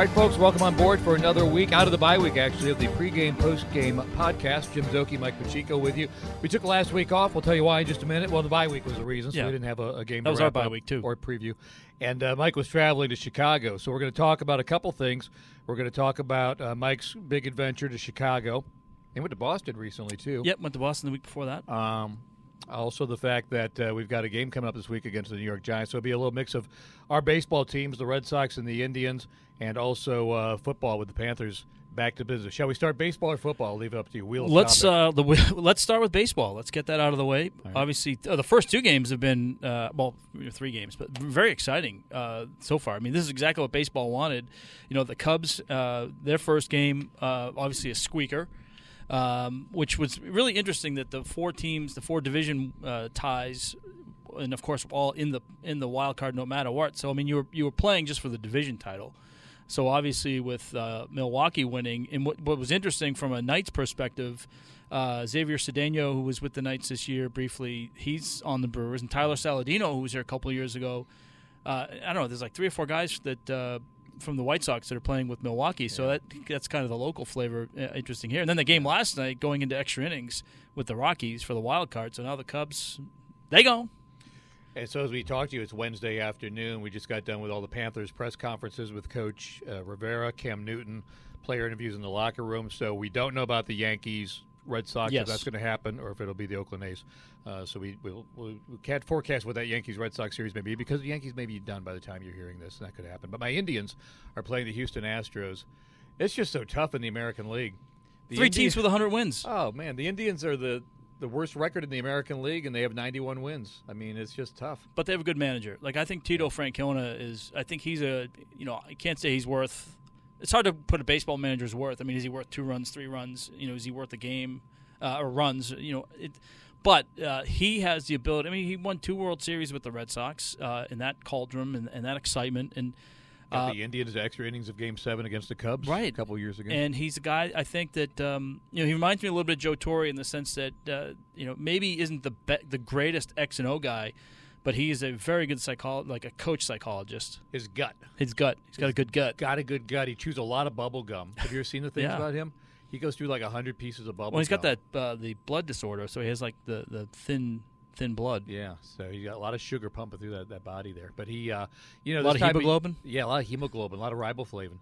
All right, folks, welcome on board for another week out of the bye week, actually, of the pregame, postgame podcast. Jim Zoki, Mike Pacheco with you. We took last week off. We'll tell you why in just a minute. Well, the bye week was the reason, so Yeah. we didn't have a, a game. That was our bye week, too. or preview. And uh, Mike was traveling to Chicago, so we're going to talk about a couple things. We're going to talk about uh, Mike's big adventure to Chicago. He went to Boston recently too. Yep, went to Boston the week before that. Um, also, the fact that uh, we've got a game coming up this week against the New York Giants. So it'll be a little mix of our baseball teams, the Red Sox and the Indians, and also uh, football with the Panthers back to business. Shall we start baseball or football? I'll leave it up to you. Wheel Let's uh, the let's start with baseball. Let's get that out of the way. Obviously, uh, the first two games have been uh, well, three games, but very exciting uh, so far. I mean, this is exactly what baseball wanted. You know, the Cubs, uh, their first game, uh, obviously a squeaker. Um, which was really interesting that the four teams, the four division uh, ties, and of course all in the in the wild card, no matter what. So I mean, you were you were playing just for the division title. So obviously, with uh, Milwaukee winning, and what, what was interesting from a Knights perspective, uh, Xavier Cedeno, who was with the Knights this year briefly, he's on the Brewers, and Tyler Saladino, who was here a couple years ago. Uh, I don't know. There's like three or four guys that uh, from the White Sox that are playing with Milwaukee, so that that's kind of the local flavor uh, interesting here. And then the game last night, going into extra innings with the Rockies for the wild card. So now the Cubs, they go. And so as we talked to you, it's Wednesday afternoon. We just got done with all the Panthers press conferences with Coach uh, Rivera, Cam Newton, player interviews in the locker room. So we don't know about the Yankees, Red Sox, Yes. if that's going to happen, or if it'll be the Oakland A's. Uh, so we we'll, we'll, we can't forecast what that Yankees Red Sox series may be because the Yankees may be done by the time you're hearing this, and that could happen. But my Indians are playing the Houston Astros. It's just so tough in the American League. The Three Indi- teams with 100 wins. Oh man, the Indians are the the worst record in the American League, and they have 91 wins. I mean, it's just tough. but they have a good manager. Like I think Tito Francona is. I think he's a. You know, I can't say he's worth. It's hard to put a baseball manager's worth. I mean, is he worth two runs, three runs? You know, is he worth a game uh, or runs? You know, it. But uh, he has the ability. I mean, he won two World Series with the Red Sox uh, in that cauldron and, and that excitement. And uh, the Indians extra innings of Game Seven against the Cubs, Right. a couple years ago. and he's a guy I think that um, you know he reminds me a little bit of Joe Torre in the sense that uh, you know maybe he isn't the be- the greatest X and O guy, but he's a very good psycholo- like a coach psychologist. His gut, His gut, he's got a good gut. got a good gut. He chews a lot of bubble gum. Have you ever seen the things Yeah. about him? He goes through like hundred pieces of bubble. Gum. Well, he's got that uh, the blood disorder, so he has like the, the thin thin blood. Yeah, so he got a lot of sugar pumping through that, that body there. But he, uh, you know, A lot of hemoglobin? yeah, a lot of hemoglobin, a lot of riboflavin.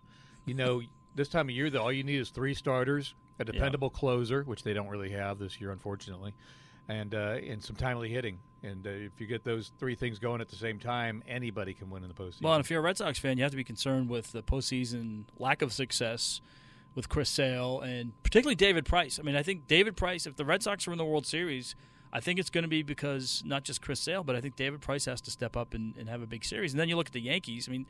You know, this time of year, though, all you need is three starters, a dependable closer, which they don't really have this year, unfortunately, and uh, and some timely hitting. And uh, if you get those three things going at the same time, anybody can win in the postseason. Well, and if you're a Red Sox fan, you have to be concerned with the postseason lack of success with Chris Sale and particularly David Price. I mean, I think David Price, if the Red Sox are in the World Series, I think it's going to be because not just Chris Sale, but I think David Price has to step up and, and have a big series. And then you look at the Yankees. I mean,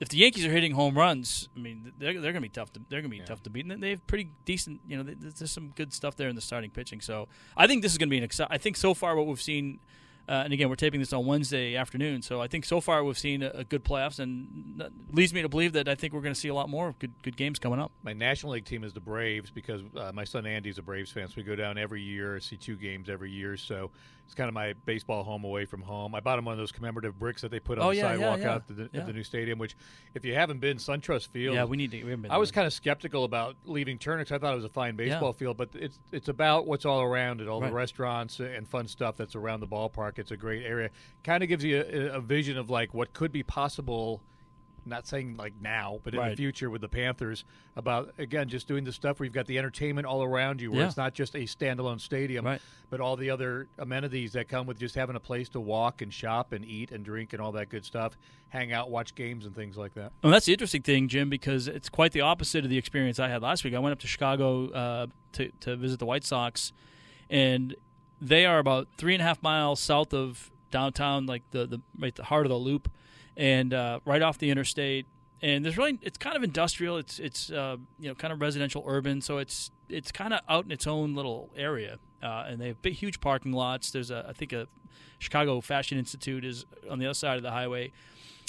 if the Yankees are hitting home runs, I mean, they're, they're going to be tough. To, they're going to be tough to beat. And they have pretty decent. You know, they, there's some good stuff there in the starting pitching. So I think this is going to be an exciting. I think so far what we've seen. Uh, and again, we're taping this on Wednesday afternoon, so I think so far we've seen a, a good playoffs, and that leads me to believe that I think we're going to see a lot more good good games coming up. my National League team is the Braves because uh, my son Andy's a Braves fan, so we go down every year, see two games every year. So it's kind of my baseball home away from home. I bought him one of those commemorative bricks that they put on Oh, the yeah, yeah, sidewalk yeah. out to the, Yeah. at the new stadium. Which, if you haven't been, SunTrust Field. Yeah, we need to. We haven't been I was there. kind of skeptical about leaving Turner 'cause I thought it was a fine baseball field, but it's it's about what's all around it, all Right. the restaurants and fun stuff that's around the ballpark. It's a great area. Kind of gives you a, a vision of like what could be possible not saying like now, but in the future with the Panthers about again just doing the stuff where you've got the entertainment all around you, where Yeah. it's not just a standalone stadium, Right. but all the other amenities that come with just having a place to walk and shop and eat and drink and all that good stuff, hang out, watch games and things like that. Well, that's the interesting thing, Jim, because it's quite the opposite of the experience I had last week. I went up to Chicago uh, to to visit the White Sox, and they are about three and a half miles south of downtown, like the the right the heart of the loop, and uh, right off the interstate. And there's really it's kind of industrial. It's it's uh, you know kind of residential urban, so it's it's kind of out in its own little area. Uh, and they have big, huge parking lots. There's a I think a Chicago Fashion Institute is on the other side of the highway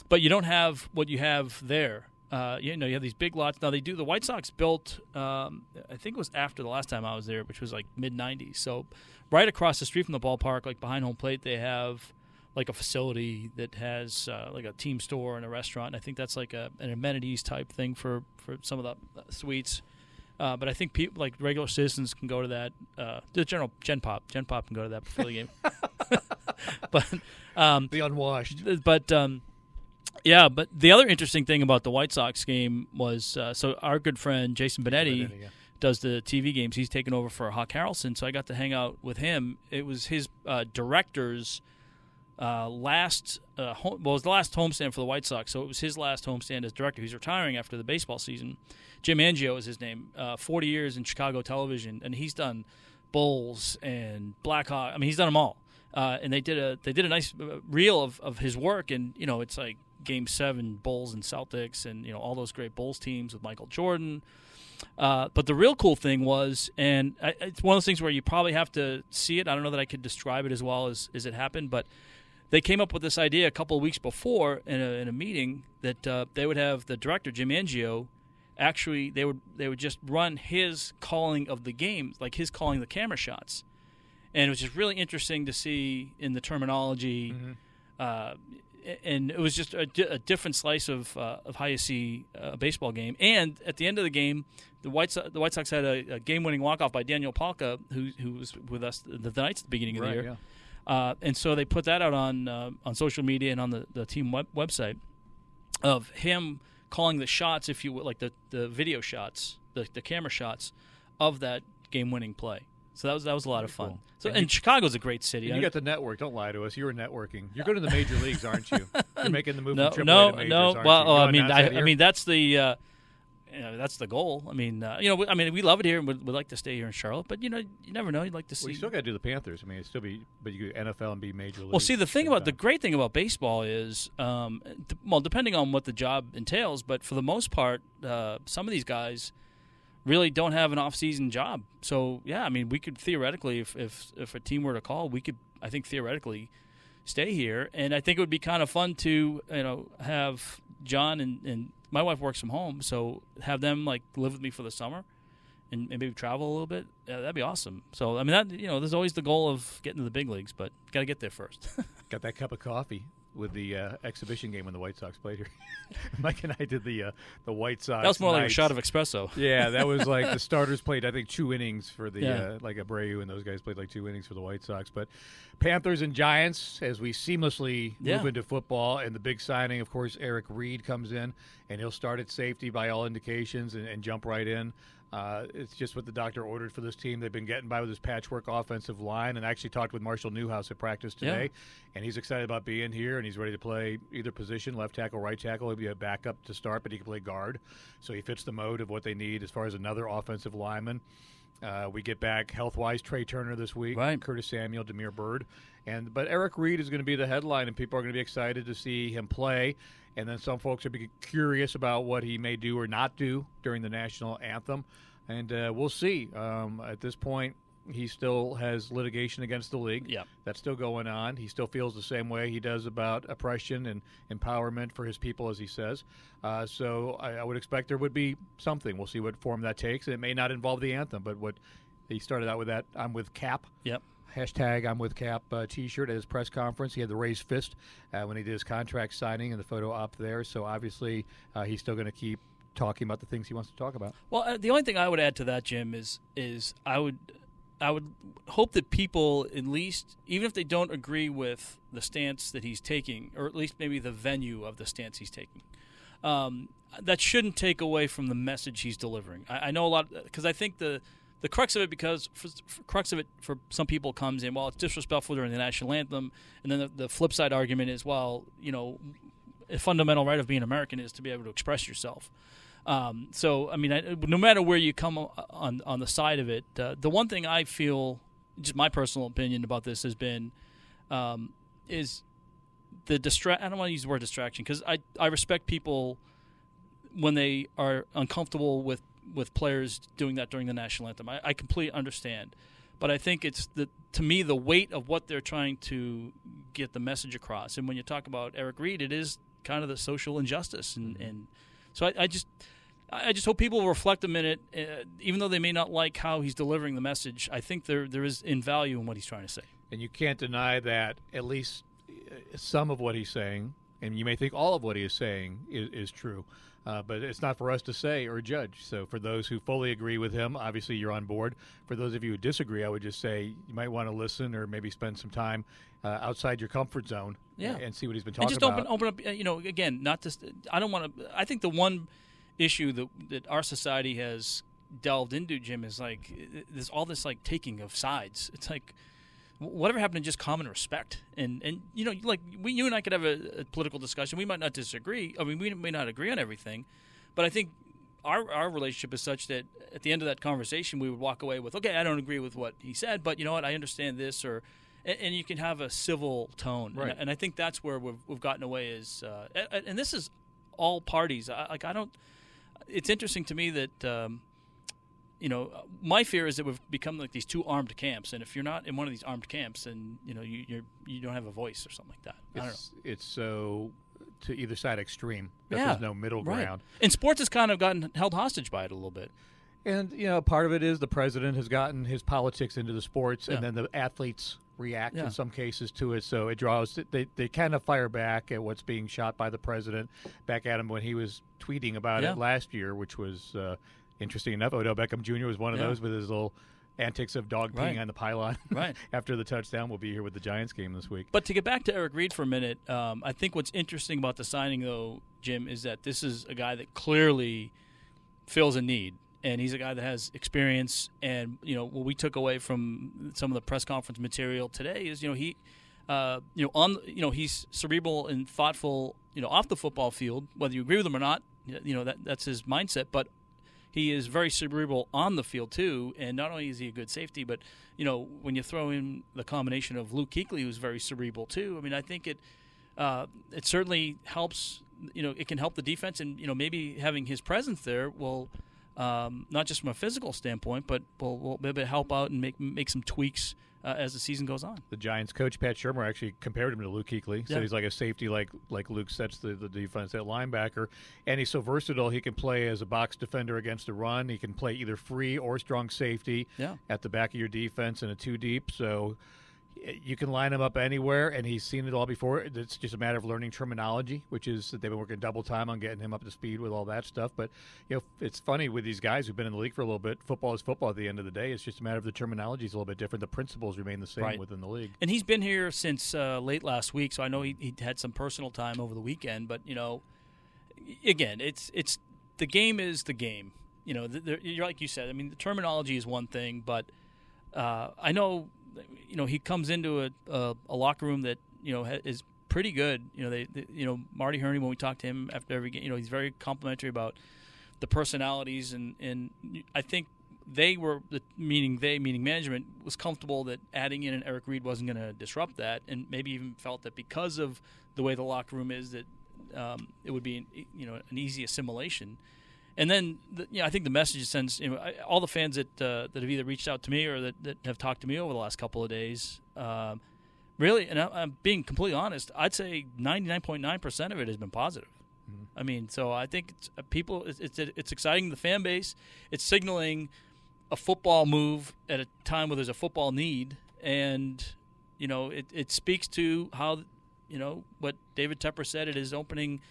but you don't have what you have there. Uh, you know, you have these big lots. Now they do. The White Sox built, um, I think it was after the last time I was there, which was like mid '90s. So, right across the street from the ballpark, like behind home plate, they have like a facility that has uh, like a team store and a restaurant. And I think that's like a, an amenities type thing for for some of the uh, suites. Uh, but I think people like regular citizens can go to that. Uh, the general Gen Pop, Gen Pop can go to that Philly game. but um, The unwashed. but um, yeah, but the other interesting thing about the White Sox game was uh, so our good friend Jason Benetti Benetti, yeah. does the TV games. He's taken over for Hawk Harrelson, so I got to hang out with him. It was his uh, director's uh, last uh, home, well, it was the last homestand for the White Sox, so it was his last homestand as director. He's retiring after the baseball season. Jim Angio is his name. Uh, Forty years in Chicago television, and he's done Bulls and Blackhawk. I mean, he's done them all. Uh, and they did a they did a nice uh, reel of, of his work, and you know, it's like Game Seven Bulls and Celtics, and you know all those great Bulls teams with Michael Jordan. Uh, but the real cool thing was, and I, it's one of those things where you probably have to see it. I don't know that I could describe it as well as, as it happened, but they came up with this idea a couple of weeks before in a, in a meeting that uh, they would have the director Jim Angio actually they would they would just run his calling of the games, like his calling the camera shots, and it was just really interesting to see in the terminology. Uh, and it was just a, a different slice of uh, of how you see a baseball game. And at the end of the game, the White Sox, the White Sox had a, a game winning walk off by Daniel Palka, who who was with us the, the Knights at the beginning of Right, the year. yeah. Uh, and so they put that out on uh, on social media and on the, the team web- website of him calling the shots, if you would, like the, the video shots, the, the camera shots of that game winning play. So that was that was a lot of fun. cool. So And and, you- Chicago's a great city. You got the network. Don't lie to us. You're networking. You're going to the major leagues, aren't you? You're making the move no, from AAA no, to majors, no. Well, you? oh, I mean, I, I mean that's the. Uh, you know, that's the goal. I mean, uh, you know, we- I mean, we love it here, and we'd, we'd like to stay here in Charlotte. But you know, you never know. You'd like to see. Well, you still got to do the Panthers. I mean, it's still be, but you could NFL and be major league. Well, see, the thing about the great thing about baseball is, um, d- well, depending on what the job entails, but for the most part, uh, some of these guys really don't have an off-season job. So, yeah, I mean, we could theoretically, if if, if a team were to call, we could, I think, theoretically, stay here, and I think it would be kind of fun to, you know, have John and, and my wife works from home, so have them like live with me for the summer. And maybe travel a little bit. Yeah, that'd be awesome. So I mean, that you know, there's always the goal of getting to the big leagues, but got to get there first. got that cup of coffee with the uh, exhibition game when the White Sox played here. Mike and I did the uh, the White Sox. That was more like a shot of espresso. Yeah, that was like the starters played, I think, two innings for the Yeah. uh, like Abreu and those guys played like two innings for the White Sox. But Panthers and Giants, as we seamlessly Yeah. move into football, and the big signing, of course, Eric Reid comes in, and he'll start at safety by all indications and, and jump right in. Uh, it's just what the doctor ordered for this team. They've been getting by with this patchwork offensive line, and I actually talked with Marshall Newhouse at practice today, Yeah. and he's excited about being here, and he's ready to play either position, left tackle, right tackle. He'll be a backup to start, but he can play guard, so he fits the mode of what they need as far as another offensive lineman. Uh, we get back health wise Trai Turner this week, Right. Curtis Samuel, Damiere Byrd, and but Eric Reid is going to be the headline, and people are going to be excited to see him play. And then some folks are be curious about what he may do or not do during the national anthem, and uh, we'll see. Um, at this point, he still has litigation against the league. Yeah. that's still going on. He still feels the same way he does about oppression and empowerment for his people, as he says. Uh, so I, I would expect there would be something. We'll see what form that takes. It may not involve the anthem, but what he started out with that I'm with Kap. Yep. Hashtag I'm with Kap uh, T-shirt at his press conference. He had the raised fist uh, when he did his contract signing, and the photo up there. So obviously, uh, he's still going to keep talking about the things he wants to talk about. Well, uh, the only thing I would add to that, Jim, is is I would I would hope that people at least, even if they don't agree with the stance that he's taking, or at least maybe the venue of the stance he's taking, um, that shouldn't take away from the message he's delivering. I, I know a lot because I think the the crux of it because for, for crux of it for some people comes in well it's disrespectful during the national anthem and then the, the flip side argument is well you know a fundamental right of being American is to be able to express yourself. Um, so I mean, I, no matter where you come on on the side of it, uh, the one thing I feel, just my personal opinion about this has been, um, is the distract. I don't want to use the word distraction because I I respect people when they are uncomfortable with with players doing that during the national anthem. I, I completely understand, but I think it's the to me the weight of what they're trying to get the message across. And when you talk about Eric Reid, it is kind of the social injustice, and, mm-hmm. and so I, I just. I just hope people reflect a minute, uh, even though they may not like how he's delivering the message. I think there there is in value in what he's trying to say. And you can't deny that at least uh, some of what he's saying, and you may think all of what he is saying is, is true. Uh, but it's not for us to say or judge. So, for those who fully agree with him, obviously you're on board. For those of you who disagree, I would just say you might want to listen or maybe spend some time uh, outside your comfort zone yeah. and see what he's been talking and just about. open, open up, you know, again, not just, I don't want to, I think the one issue that, that our society has delved into, Jim, is like there's all this like taking of sides. It's like, whatever happened to just common respect? And and you know like we you and I could have a, a, political discussion. We might not disagree. I mean we may not agree on everything. But I think our our relationship is such that at the end of that conversation we would walk away with okay I don't agree with what he said but you know what? I understand this or and, and you can have a civil tone. Right. and, and, I think that's where we've, we've gotten away is uh, and, and, this is all parties. I, like I don't it's interesting to me that um, you know, my fear is that we've become like these two armed camps, and if you're not in one of these armed camps, then you know you you're, you do not have a voice or something like that. It's, I don't know. It's so to either side extreme. Yeah, there's no middle right. ground. And sports has kind of gotten held hostage by it a little bit. And you know, part of it is the president has gotten his politics into the sports, yeah. and then the athletes react yeah. in some cases to it. So it draws they they kind of fire back at what's being shot by the president back at him when he was tweeting about yeah. it last year, which was. Uh, interesting enough, Odell Beckham Jr. was one of yeah. those with his little antics of dog peeing right. on the pylon right. after the touchdown. We'll be here with the Giants game this week. But to get back to Eric Reid for a minute, um, I think what's interesting about the signing, though, Jim, is that this is a guy that clearly fills a need. And he's a guy that has experience. And, you know, what we took away from some of the press conference material today is, you know, he, uh, you know, on, you know, he's cerebral and thoughtful, you know, off the football field, whether you agree with him or not, you know, that, that's his mindset. But he is very cerebral on the field too. And not only is he a good safety, but you know when you throw in the combination of Luke Kuechly, who's very cerebral too. I mean, I think it uh, it certainly helps. You know, it can help the defense, and you know maybe having his presence there will. Um, not just from a physical standpoint, but will, will maybe help out and make make some tweaks uh, as the season goes on. The Giants coach Pat Shurmur actually compared him to Luke Kuechly. Said yeah. he's like a safety, like like Luke sets the, the defense at linebacker, and he's so versatile. He can play as a box defender against a run. He can play either free or strong safety yeah. at the back of your defense in a two deep. So you can line him up anywhere, and he's seen it all before. It's just a matter of learning terminology, which is that they've been working double time on getting him up to speed with all that stuff. But you know, it's funny with these guys who've been in the league for a little bit. Football is football at the end of the day. It's just a matter of the terminology is a little bit different. The principles remain the same right. within the league. And he's been here since uh, late last week, so I know he, he had some personal time over the weekend. But you know, again, it's it's the game is the game. You know, the, the, like you said. I mean, the terminology is one thing, but uh, I know you know, he comes into a, a, a locker room that you know is pretty good. You know, they, they, you know Marty Hurney when we talked to him after every game, you know, he's very complimentary about the personalities and and I think they were meaning they meaning management was comfortable that adding in an Eric Reid wasn't going to disrupt that, and maybe even felt that because of the way the locker room is that um, it would be you know an easy assimilation. And then, the, you know, I think the message sends you know, all the fans that uh, that have either reached out to me or that, that have talked to me over the last couple of days. Um, really, and I, am being completely honest. I'd say 99.9 percent of it has been positive. Mm-hmm. I mean, so I think it's, uh, people, it's, it's it's exciting the fan base. It's signaling a football move at a time where there's a football need, and you know, it, it speaks to how you know what David Tepper said at his opening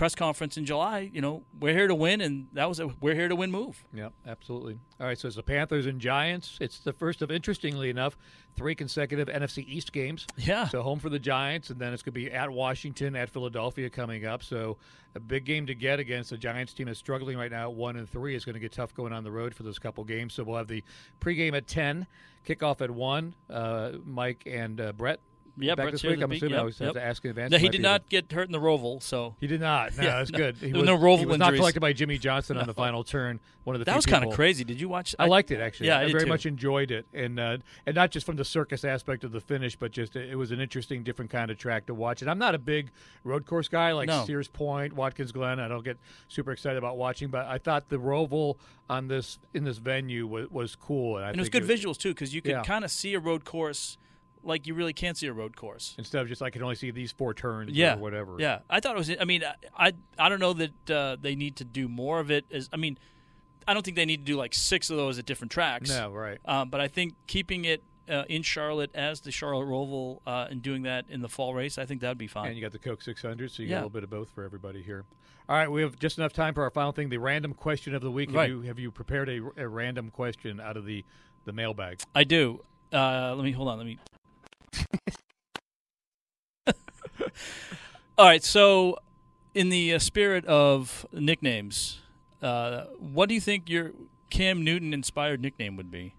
press conference in July, you know, we're here to win, and that was a we're here to win move. Yeah, absolutely. All right, so it's the Panthers and Giants. It's the first of, interestingly enough, three consecutive NFC East games. Yeah. So home for the Giants, and then it's going to be at Washington, at Philadelphia coming up. So a big game to get against the Giants team is struggling right now at one and three. It's going to get tough going on the road for those couple games. So we'll have the pregame at ten, kickoff at one. Uh, Mike and uh, Brett. Yeah, back Brett's this week. I'm assuming Yep, I have yep. to ask in advance. No, he did not get hurt in the roval, so He did not. No, Yeah, that's no. good. He was, no roval he was not collected by Jimmie Johnson on the final turn. One of the that was kind of crazy. Did you watch? I liked it actually. Yeah, I I very too. much enjoyed it, and uh, and not just from the circus aspect of the finish, but just it was an interesting, different kind of track to watch. And I'm not a big road course guy like No. Sears Point, Watkins Glen. I don't get super excited about watching, but I thought the roval on this in this venue was, was cool, and, I And it was good visuals too, because you could Yeah. kind of see a road course like you really can't see a road course. Instead of just I can only see these four turns Yeah, or whatever. Yeah, I thought it was. I mean, I I, I don't know that uh, they need to do more of it. As I mean, I don't think they need to do like six of those at different tracks. No, right. Um, but I think keeping it uh, in Charlotte as the Charlotte Roval uh, and doing that in the fall race, I think that'd be fine. And you got the Coke 600, so you Yeah. get a little bit of both for everybody here. All right, we have just enough time for our final thing, the random question of the week. Right. Have you have you prepared a, a random question out of the the mailbag? I do. Uh, let me hold on. Let me. All right. So, in the uh, spirit of nicknames, uh, what do you think your Cam Newton inspired nickname would be?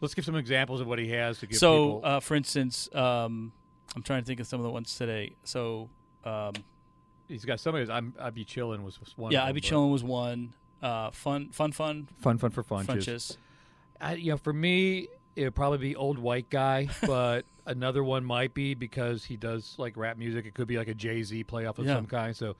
Let's give some examples of what he has to give so, people. uh, for instance, um, I'm trying to think of some of the ones today. So, um, He's got some of his. I'm, I'd be chilling was one. yeah, I'd be chilling was one. Uh, fun, fun, fun, Fun, fun for fun. Funches. I, you know, for me, it would probably be old white guy, but another one might be because he does like rap music. It could be like a Jay Z playoff of Yeah. some kind. So,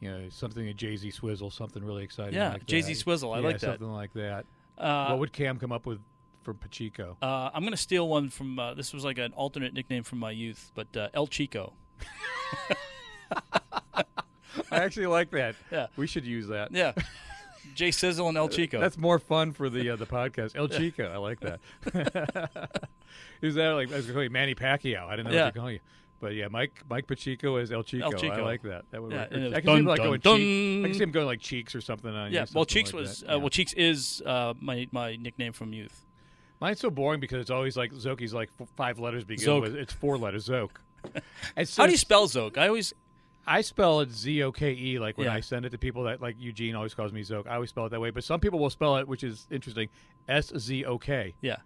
you know, something a Jay Z swizzle, something really exciting. Yeah, like Jay-Z swizzle, I Yeah, like that. Something like that. Uh, what would Cam come up with for Pacheco? Uh, I'm going to steal one from. Uh, this was like an alternate nickname from my youth, but uh, El Chico. I actually like that. Yeah. we should use that. Yeah, Jay Sizzle and El Chico. That's more fun for the uh, the podcast. El Chico, I like that. Who's that? Like I was going to call you Manny Pacquiao. I didn't know Yeah. what to call you. But yeah, Mike Mike Pacheco is El Chico. I Chico. like that. That would Yeah, work. and it was I can see him like dun, going dun. cheek. I can see him going like cheeks or something on you, yeah. Well, Cheeks like was uh, Yeah. well, Cheeks is uh, my my nickname from youth. Mine's so boring because it's always like Zoki's like f- five letters begin Zoke. with. It's four letters. Zoke. It's How do you spell Zoke? I always I spell it Z O K E. Like when Yeah. I send it to people that like Eugene always calls me Zoke. I always spell it that way. But some people will spell it, which is interesting, S Z O K, yeah.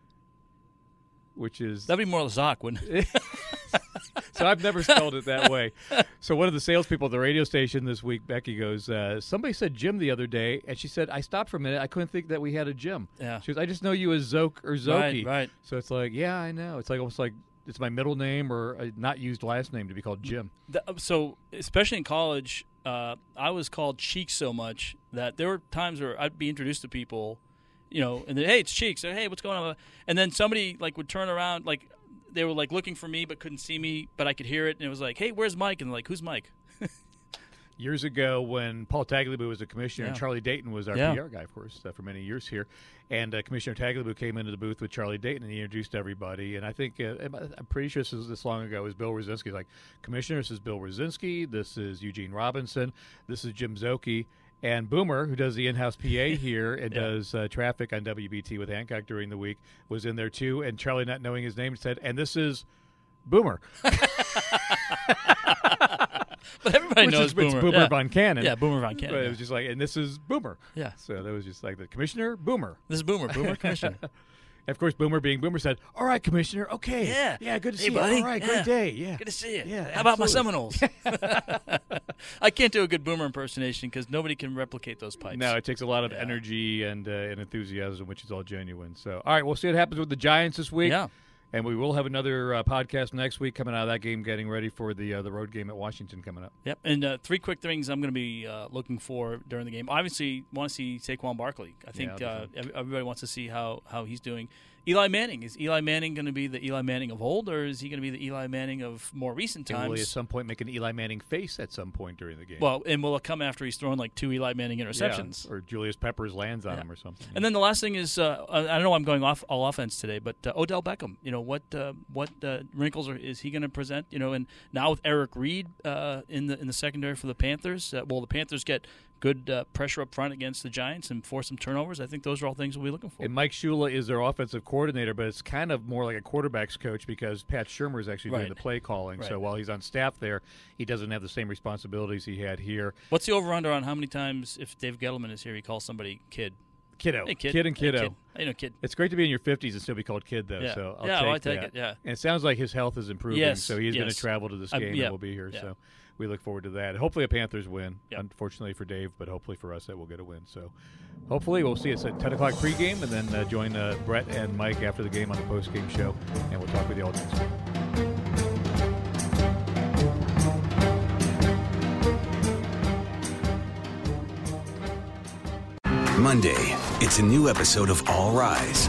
which is That'd be more Zoc, wouldn't it? so I've never spelled it that way. So one of the salespeople at the radio station this week, Becky goes, uh, somebody said Jim the other day, and she said I stopped for a minute. I couldn't think that we had a Jim. Yeah. She goes, I just know you as Zoke or Zoki. Right, right. So it's like, yeah, I know. It's like almost like it's my middle name or not used last name to be called Jim. The- so especially in college, uh, I was called Cheeks so much that there were times where I'd be introduced to people, you know, and then hey, it's Cheeks. Or, hey, what's going on? And then somebody like would turn around, like they were like looking for me but couldn't see me, but I could hear it, and it was like, hey, where's Mike? And like, who's Mike? Years ago when Paul Tagliabue was the commissioner and Charlie Dayton was our Yeah. PR guy, of course, uh, for many years here. And uh, Commissioner Tagliabue came into the booth with Charlie Dayton and he introduced everybody. And I think, uh, I'm pretty sure this is this long ago, it was Bill Rosinski. Like, Commissioner, this is Bill Rosinski. This is Eugene Robinson. This is Jim Zoki. And Boomer, who does the in-house PA here and Yeah. does uh, traffic on WBT with Hancock during the week, was in there too. And Charlie, not knowing his name, said, "And this is Boomer." But everybody Which knows is, Boomer. It's Boomer yeah. von Cannon. Yeah, Boomer von Cannon, But yeah. it was just like, and this is Boomer. Yeah. So that was just like the commissioner, Boomer. This is Boomer. Boomer Commissioner. Of course, Boomer being Boomer said, "All right, commissioner. Okay. Yeah. Yeah. Good to Hey, see buddy. you. All right. Yeah. Great day. Yeah. Good to see you. Yeah, How about my. Seminoles? I can't do a good Boomer impersonation because nobody can replicate those pipes. No, it takes a lot of Yeah. energy and uh, and enthusiasm, which is all genuine. So, all right, we'll see what happens with the Giants this week. Yeah. And we will have another uh, podcast next week coming out of that game, getting ready for the uh, the road game at Washington coming up. Yep. And uh, three quick things I'm going to be uh, looking for during the game. Obviously, want to see Saquon Barkley. I think Yeah, uh, everybody wants to see how, how he's doing. Eli Manning is Eli Manning going to be the Eli Manning of old, or is he going to be the Eli Manning of more recent times? And will he at some point make an Eli Manning face at some point during the game? Well, and will it come after he's thrown like two Eli Manning Yeah, interceptions? or Julius Peppers lands on Yeah. him or something. And then the last thing is, uh, I I know I'm going off all offense today, but uh, Odell Beckham. You know what? Uh, what uh, wrinkles are, is he going to present? You know, and now with Eric Reid uh, in the in the secondary for the Panthers, uh, will the Panthers get good uh, pressure up front against the Giants and force some turnovers? I think those are all things we'll be looking for. And Mike Shula is their offensive coordinator, but it's kind of more like a quarterback's coach because Pat Shurmur is actually doing the play calling. So while he's on staff there, he doesn't have the same responsibilities he had here. What's the over under on how many times if Dave Gettleman is here, he calls somebody kid? Kiddo, Hey, kid. kid and Hey, kiddo. kid. Hey, no, kid. It's great to be in your 50s and still be called kid, though. Yeah. So I'll Yeah, take well, I take that. it, yeah. And it sounds like his health is improving, Yes, so he's going to travel to this I- game yeah, and we'll be here. yeah. So we look forward to that. Hopefully, a Panthers win. Yep. Unfortunately for Dave, but hopefully for us that we'll get a win. So hopefully we'll see us at 10 o'clock pregame and then uh, join uh, Brett and Mike after the game on the postgame show, and we'll talk with you all next week. Monday, it's a new episode of All Rise,